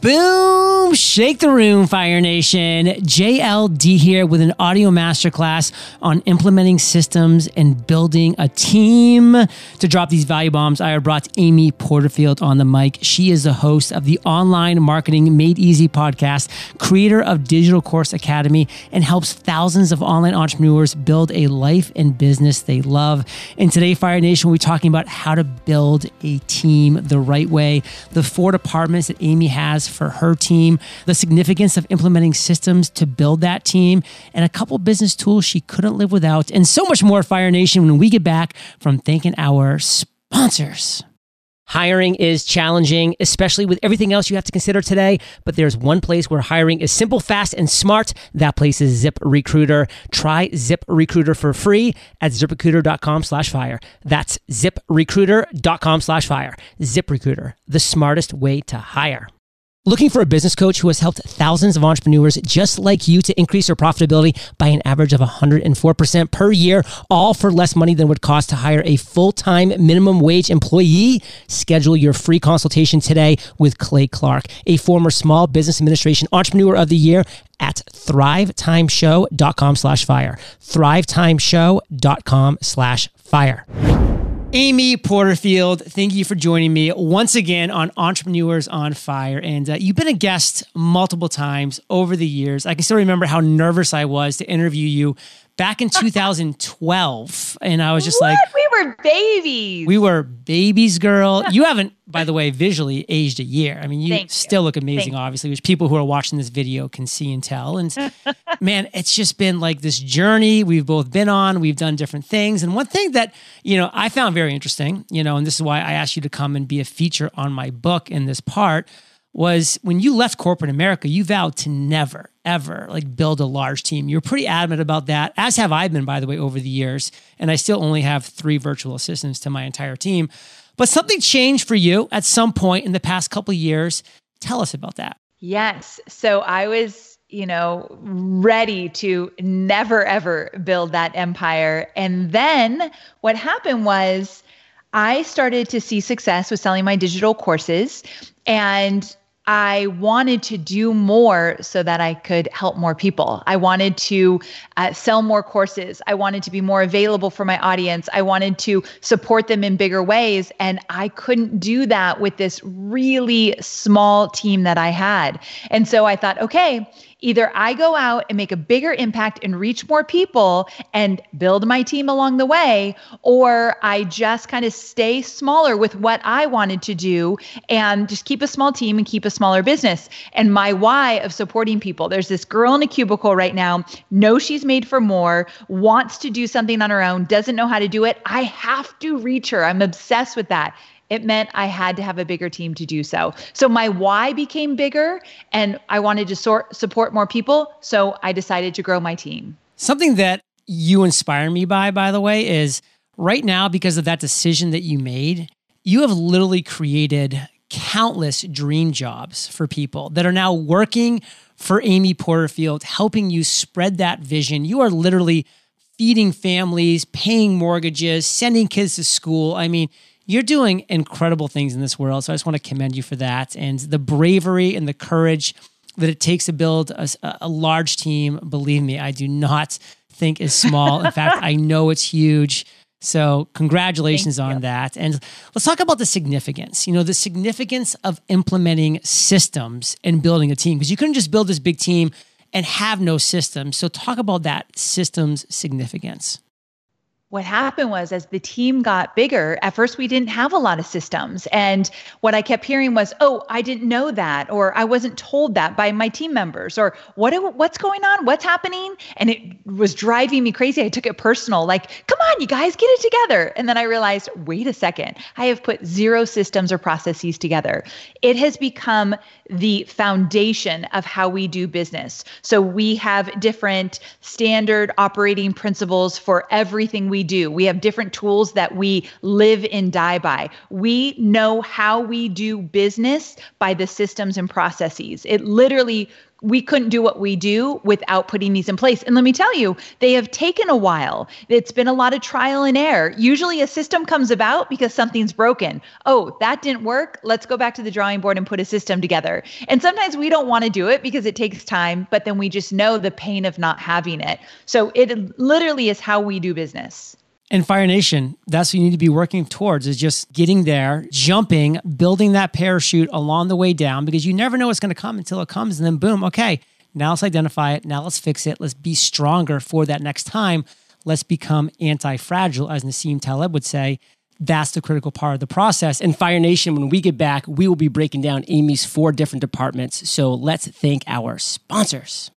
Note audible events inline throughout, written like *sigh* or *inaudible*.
Boom! Shake the room, Fire Nation. JLD here with an audio masterclass on implementing systems and building a team. To drop these value bombs, I brought Amy Porterfield on the mic. She is the host of the Online Marketing Made Easy podcast, creator of Digital Course Academy, and helps thousands of online entrepreneurs build a life and business they love. And today, Fire Nation, we're talking about how to build a team the right way, the four departments that Amy has for her team, the significance of implementing systems to build that team, and a couple business tools she couldn't live without, and so much more, Fire Nation, when we get back from thanking our sponsors. Hiring is challenging, especially with everything else you have to consider today. But there's one place where hiring is simple, fast, and smart. That place is ZipRecruiter. Try ZipRecruiter for free at ziprecruiter.com slash fire. That's ziprecruiter.com slash fire. ZipRecruiter, the smartest way to hire. Looking for a business coach who has helped thousands of entrepreneurs just like you to increase their profitability by an average of 104% per year, all for less money than would cost to hire a full time minimum wage employee? Schedule your free consultation today with Clay Clark, a former Small Business Administration Entrepreneur of the Year at thrivetimeshow.com slash fire. Thrivetimeshow.com slash fire. Amy Porterfield, thank you for joining me once again on Entrepreneurs on Fire. And uh, you've been a guest multiple times over the years. I can still remember how nervous I was to interview you back in *laughs* 2012 and i was just what? like we were babies. We were babies girl. *laughs* You haven't by the way visually aged a year. I mean you Thank still you. look amazing Thank obviously which people who are watching this video can see and tell. And *laughs* man it's just been like this journey we've both been on. We've done different things. And one thing that you know i found very interesting you know and this is why i asked you to come and be a feature on my book in this part was when you left corporate America, you vowed to never, ever like build a large team. You're pretty adamant about that, as have I been, by the way, over the years. And I still only have three virtual assistants to my entire team. But something changed for you at some point in the past couple years. Tell us about that. yes so i was you know ready to never ever build that empire and then what happened was i started to see success with selling my digital courses and I wanted to do more so that I could help more people. I wanted to uh, sell more courses. I wanted to be more available for my audience. I wanted to support them in bigger ways. And I couldn't do that with this really small team that I had. And so I thought, okay, either I go out and make a bigger impact and reach more people and build my team along the way, or I just kind of stay smaller with what I wanted to do and just keep a small team and keep a smaller business. And my why of supporting people there's this girl in a cubicle right now, knows she's made for more, wants to do something on her own, doesn't know how to do it. I have to reach her. I'm obsessed with that it meant I had to have a bigger team to do so. So my why became bigger and I wanted to sort, support more people. So I decided to grow my team. Something that you inspire me by, by the way, is right now, because of that decision that you made, you have literally created countless dream jobs for people that are now working for Amy Porterfield, helping you spread that vision. You are literally feeding families, paying mortgages, sending kids to school. I mean, you're doing incredible things in this world. So I just want to commend you for that and the bravery and the courage that it takes to build a, a large team. Believe me, I do not think is small. In fact, *laughs* I know it's huge. So congratulations on that. And let's talk about the significance. You know, the significance of implementing systems and building a team because you couldn't just build this big team and have no systems. So talk about that systems significance. What happened was as the team got bigger at first we didn't have a lot of systems. And what i kept hearing was oh i didn't know that or i wasn't told that by my team members or what what's going on? What's happening? And it was driving me crazy. I took it personal like come on you guys get it together and then i realized wait a second i have put zero systems or processes together it has become the foundation of how we do business so we have different standard operating principles for everything we do. We have different tools that we live and die by. We know how we do business by the systems and processes. It literally we couldn't do what we do without putting these in place. And let me tell you, they have taken a while. It's been a lot of trial and error. Usually a system comes about because something's broken. Oh, that didn't work. Let's go back to the drawing board and put a system together. And sometimes we don't want to do it because it takes time, but then we just know the pain of not having it. So it literally is how we do business. And Fire Nation, that's what you need to be working towards is just getting there, jumping, building that parachute along the way down because you never know what's going to come until it comes. And then boom, okay, now let's identify it. Now let's fix it. Let's be stronger for that next time. Let's become anti fragile, as Nassim Taleb would say. That's the critical part of the process. And Fire Nation, when we get back, we will be breaking down Amy's four different departments. So let's thank our sponsors.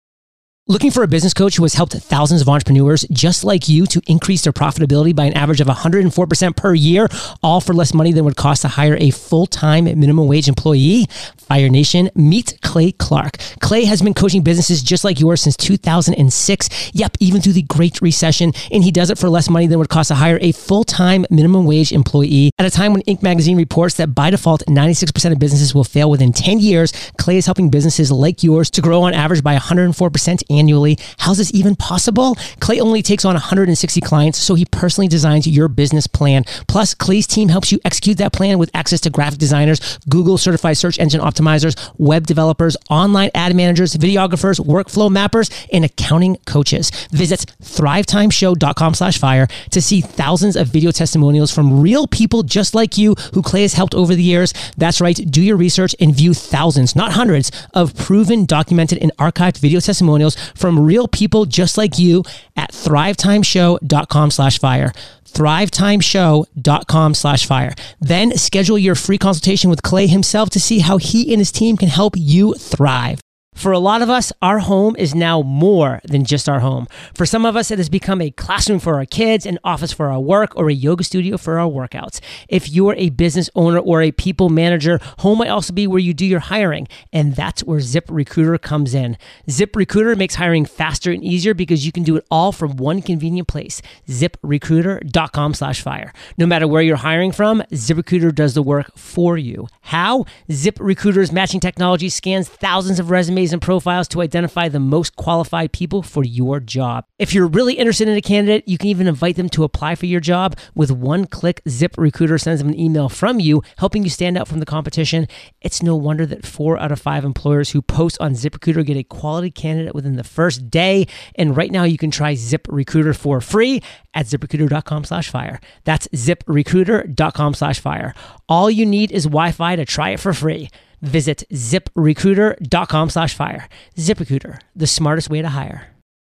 Looking for a business coach who has helped thousands of entrepreneurs just like you to increase their profitability by an average of 104% per year, all for less money than would cost to hire a full time minimum wage employee? Fire Nation, meet Clay Clark. Clay has been coaching businesses just like yours since 2006. Yep, even through the Great Recession. And he does it for less money than would cost to hire a full time minimum wage employee. At a time when Inc. magazine reports that by default, 96% of businesses will fail within 10 years, Clay is helping businesses like yours to grow on average by 104% annually. How's this even possible? Clay only takes on 160 clients, so he personally designs your business plan. Plus, Clay's team helps you execute that plan with access to graphic designers, Google certified search engine optimizers, web developers, online ad managers, videographers, workflow mappers, and accounting coaches. Visit thrivetimeshow.com slash fire to see thousands of video testimonials from real people just like you who Clay has helped over the years. That's right. Do your research and view thousands, not hundreds, of proven, documented, and archived video testimonials from real people just like you at thrivetimeshow.com slash fire thrivetimeshow.com slash fire. Then schedule your free consultation with Clay himself to see how he and his team can help you thrive. For a lot of us, our home is now more than just our home. For some of us, it has become a classroom for our kids, an office for our work, or a yoga studio for our workouts. If you're a business owner or a people manager, home might also be where you do your hiring. And that's where Zip Recruiter comes in. Zip Recruiter makes hiring faster and easier because you can do it all from one convenient place. ZipRecruiter.com slash fire. No matter where you're hiring from, ZipRecruiter does the work for you. How? ZipRecruiter's matching technology scans thousands of resumes resumes and profiles to identify the most qualified people for your job. If you're really interested in a candidate, you can even invite them to apply for your job. With one click, ZipRecruiter sends them an email from you, helping you stand out from the competition. It's no wonder that four out of five employers who post on ZipRecruiter get a quality candidate within the first day. And right now, you can try ZipRecruiter for free at ziprecruiter.com slash fire. That's ziprecruiter.com slash fire. All you need is Wi Fi to try it for free. Visit ziprecruiter.com slash fire. ZipRecruiter, the smartest way to hire.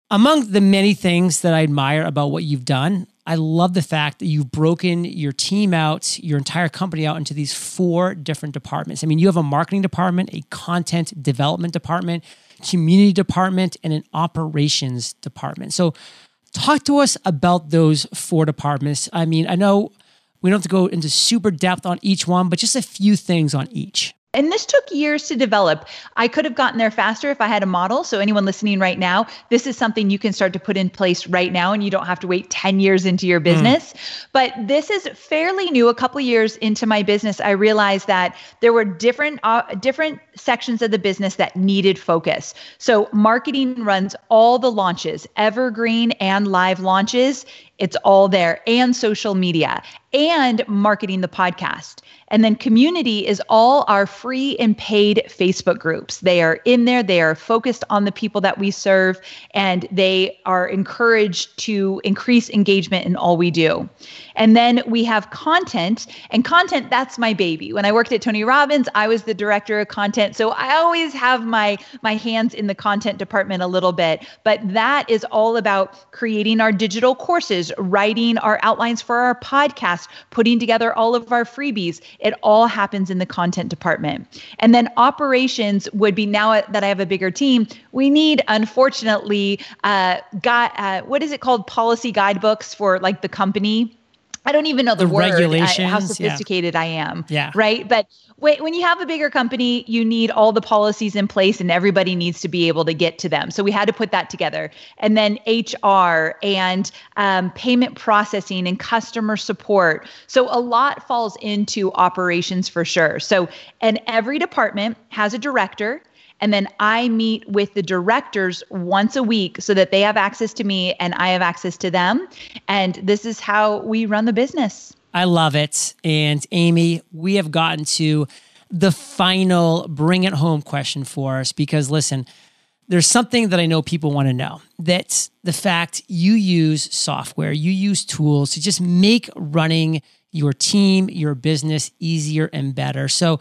Among the many things that I admire about what you've done, I love the fact that you've broken your team out, your entire company out into these four different departments. I mean, you have a marketing department, a content development department, community department, and an operations department. So, talk to us about those four departments. I mean, I know we don't have to go into super depth on each one, but just a few things on each. And this took years to develop. I could have gotten there faster if I had a model. So, anyone listening right now, this is something you can start to put in place right now, and you don't have to wait 10 years into your hmm. business. Mm. But this is fairly new. A couple years into my business, I realized that there were different, uh, different sections of the business that needed focus. So, marketing runs all the launches, evergreen and live launches. It's all there, and social media, and marketing the podcast. And then community is all our free and paid Facebook groups. They are in there, they are focused on the people that we serve, and they are encouraged to increase engagement in all we do. And then we have content, and content, that's my baby. When I worked at Tony Robbins, I was the director of content. So I always have my my hands in the content department a little bit, but that is all about creating our digital courses, writing our outlines for our podcast, putting together all of our freebies. It all happens in the content department. And then operations would be now that I have a bigger team, we need, unfortunately, uh, got, uh, what is it called? Policy guidebooks for like the company. I don't even know the, the word, regulations, how sophisticated yeah. I am. Yeah. Right. But when you have a bigger company, you need all the policies in place and everybody needs to be able to get to them. So we had to put that together. And then HR and um, payment processing and customer support. So a lot falls into operations for sure. So, and every department has a director And then I meet with the directors once a week so that they have access to me and I have access to them. And this is how we run the business. I love it. And Amy, we have gotten to the final bring it home question for us because listen, there's something that I know people want to know. That's the fact you use software, you use tools to just make running your team, your business easier and better. So,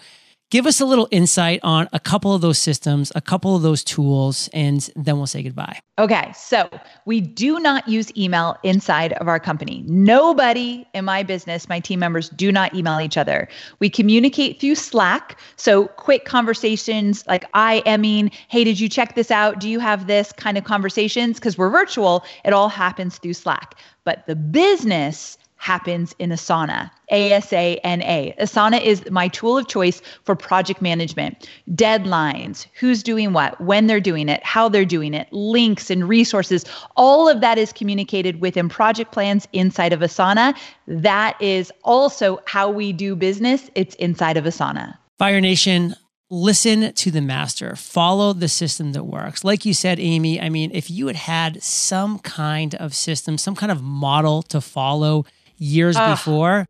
give us a little insight on a couple of those systems, a couple of those tools, and then we'll say goodbye. Okay, so we do not use email inside of our company. Nobody in my business, my team members, do not email each other. We communicate through Slack. So, quick conversations like I, mean, hey, did you check this out? Do you have this kind of conversations? Because we're virtual, it all happens through Slack. But the business, happens in Asana. A S A N A. Asana is my tool of choice for project management. Deadlines, who's doing what, when they're doing it, how they're doing it, links and resources. All of that is communicated within project plans inside of Asana. That is also how we do business. It's inside of Asana. Fire Nation, listen to the master, follow the system that works. Like you said, Amy, I mean, if you had had some kind of system, some kind of model to follow, years Ugh. before,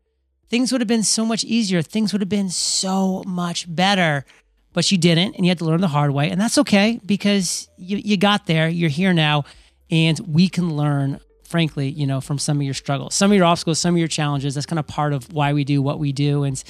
things would have been so much easier. Things would have been so much better. But you didn't, and you had to learn the hard way. And that's okay because you, you got there, you're here now, and we can learn, frankly, you know, from some of your struggles, some of your obstacles, some of your challenges. That's kind of part of why we do what we do. And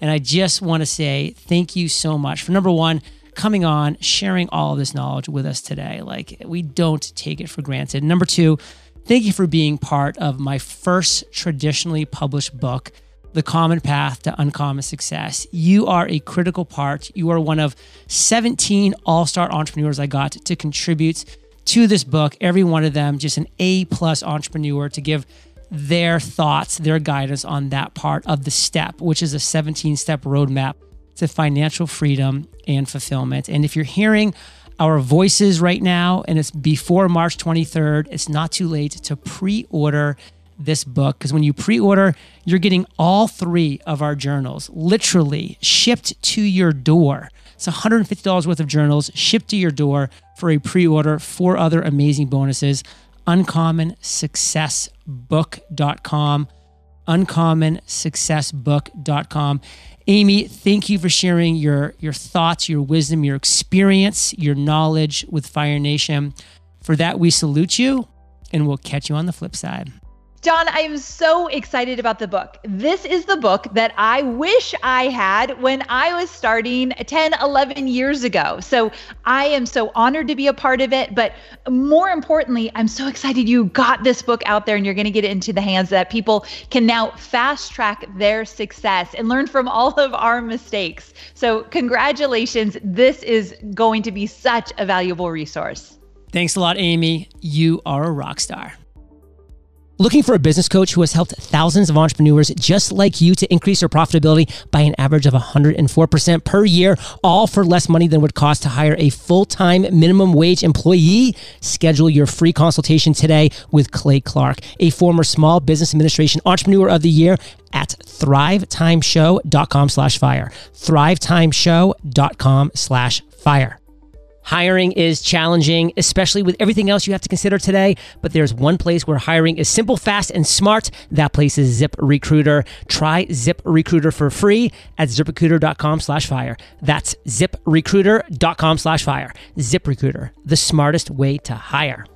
and I just want to say thank you so much for number one, coming on, sharing all of this knowledge with us today. Like we don't take it for granted. Number two, Thank you for being part of my first traditionally published book, The Common Path to Uncommon Success. You are a critical part. You are one of 17 all star entrepreneurs I got to contribute to this book. Every one of them just an A plus entrepreneur to give their thoughts, their guidance on that part of the step, which is a 17 step roadmap to financial freedom and fulfillment. And if you're hearing our voices right now, and it's before March 23rd. It's not too late to pre order this book because when you pre order, you're getting all three of our journals literally shipped to your door. It's $150 worth of journals shipped to your door for a pre order, four other amazing bonuses. UncommonSuccessBook.com. UncommonSuccessBook.com. Amy, thank you for sharing your your thoughts, your wisdom, your experience, your knowledge with Fire Nation. For that, we salute you, and we'll catch you on the flip side. John, I am so excited about the book. This is the book that I wish I had when I was starting 10, 11 years ago. So I am so honored to be a part of it. But more importantly, I'm so excited you got this book out there and you're going to get it into the hands that people can now fast track their success and learn from all of our mistakes. So, congratulations. This is going to be such a valuable resource. Thanks a lot, Amy. You are a rock star. Looking for a business coach who has helped thousands of entrepreneurs just like you to increase their profitability by an average of 104% per year, all for less money than would cost to hire a full time minimum wage employee? Schedule your free consultation today with Clay Clark, a former small business administration entrepreneur of the year at thrivetimeshow.com slash fire. Thrivetimeshow.com slash fire. Hiring is challenging, especially with everything else you have to consider today. But there's one place where hiring is simple, fast, and smart. That place is Zip Recruiter. Try Zip Recruiter for free at ziprecruiter.com slash fire. That's ziprecruiter.com slash fire. Zip Recruiter, the smartest way to hire.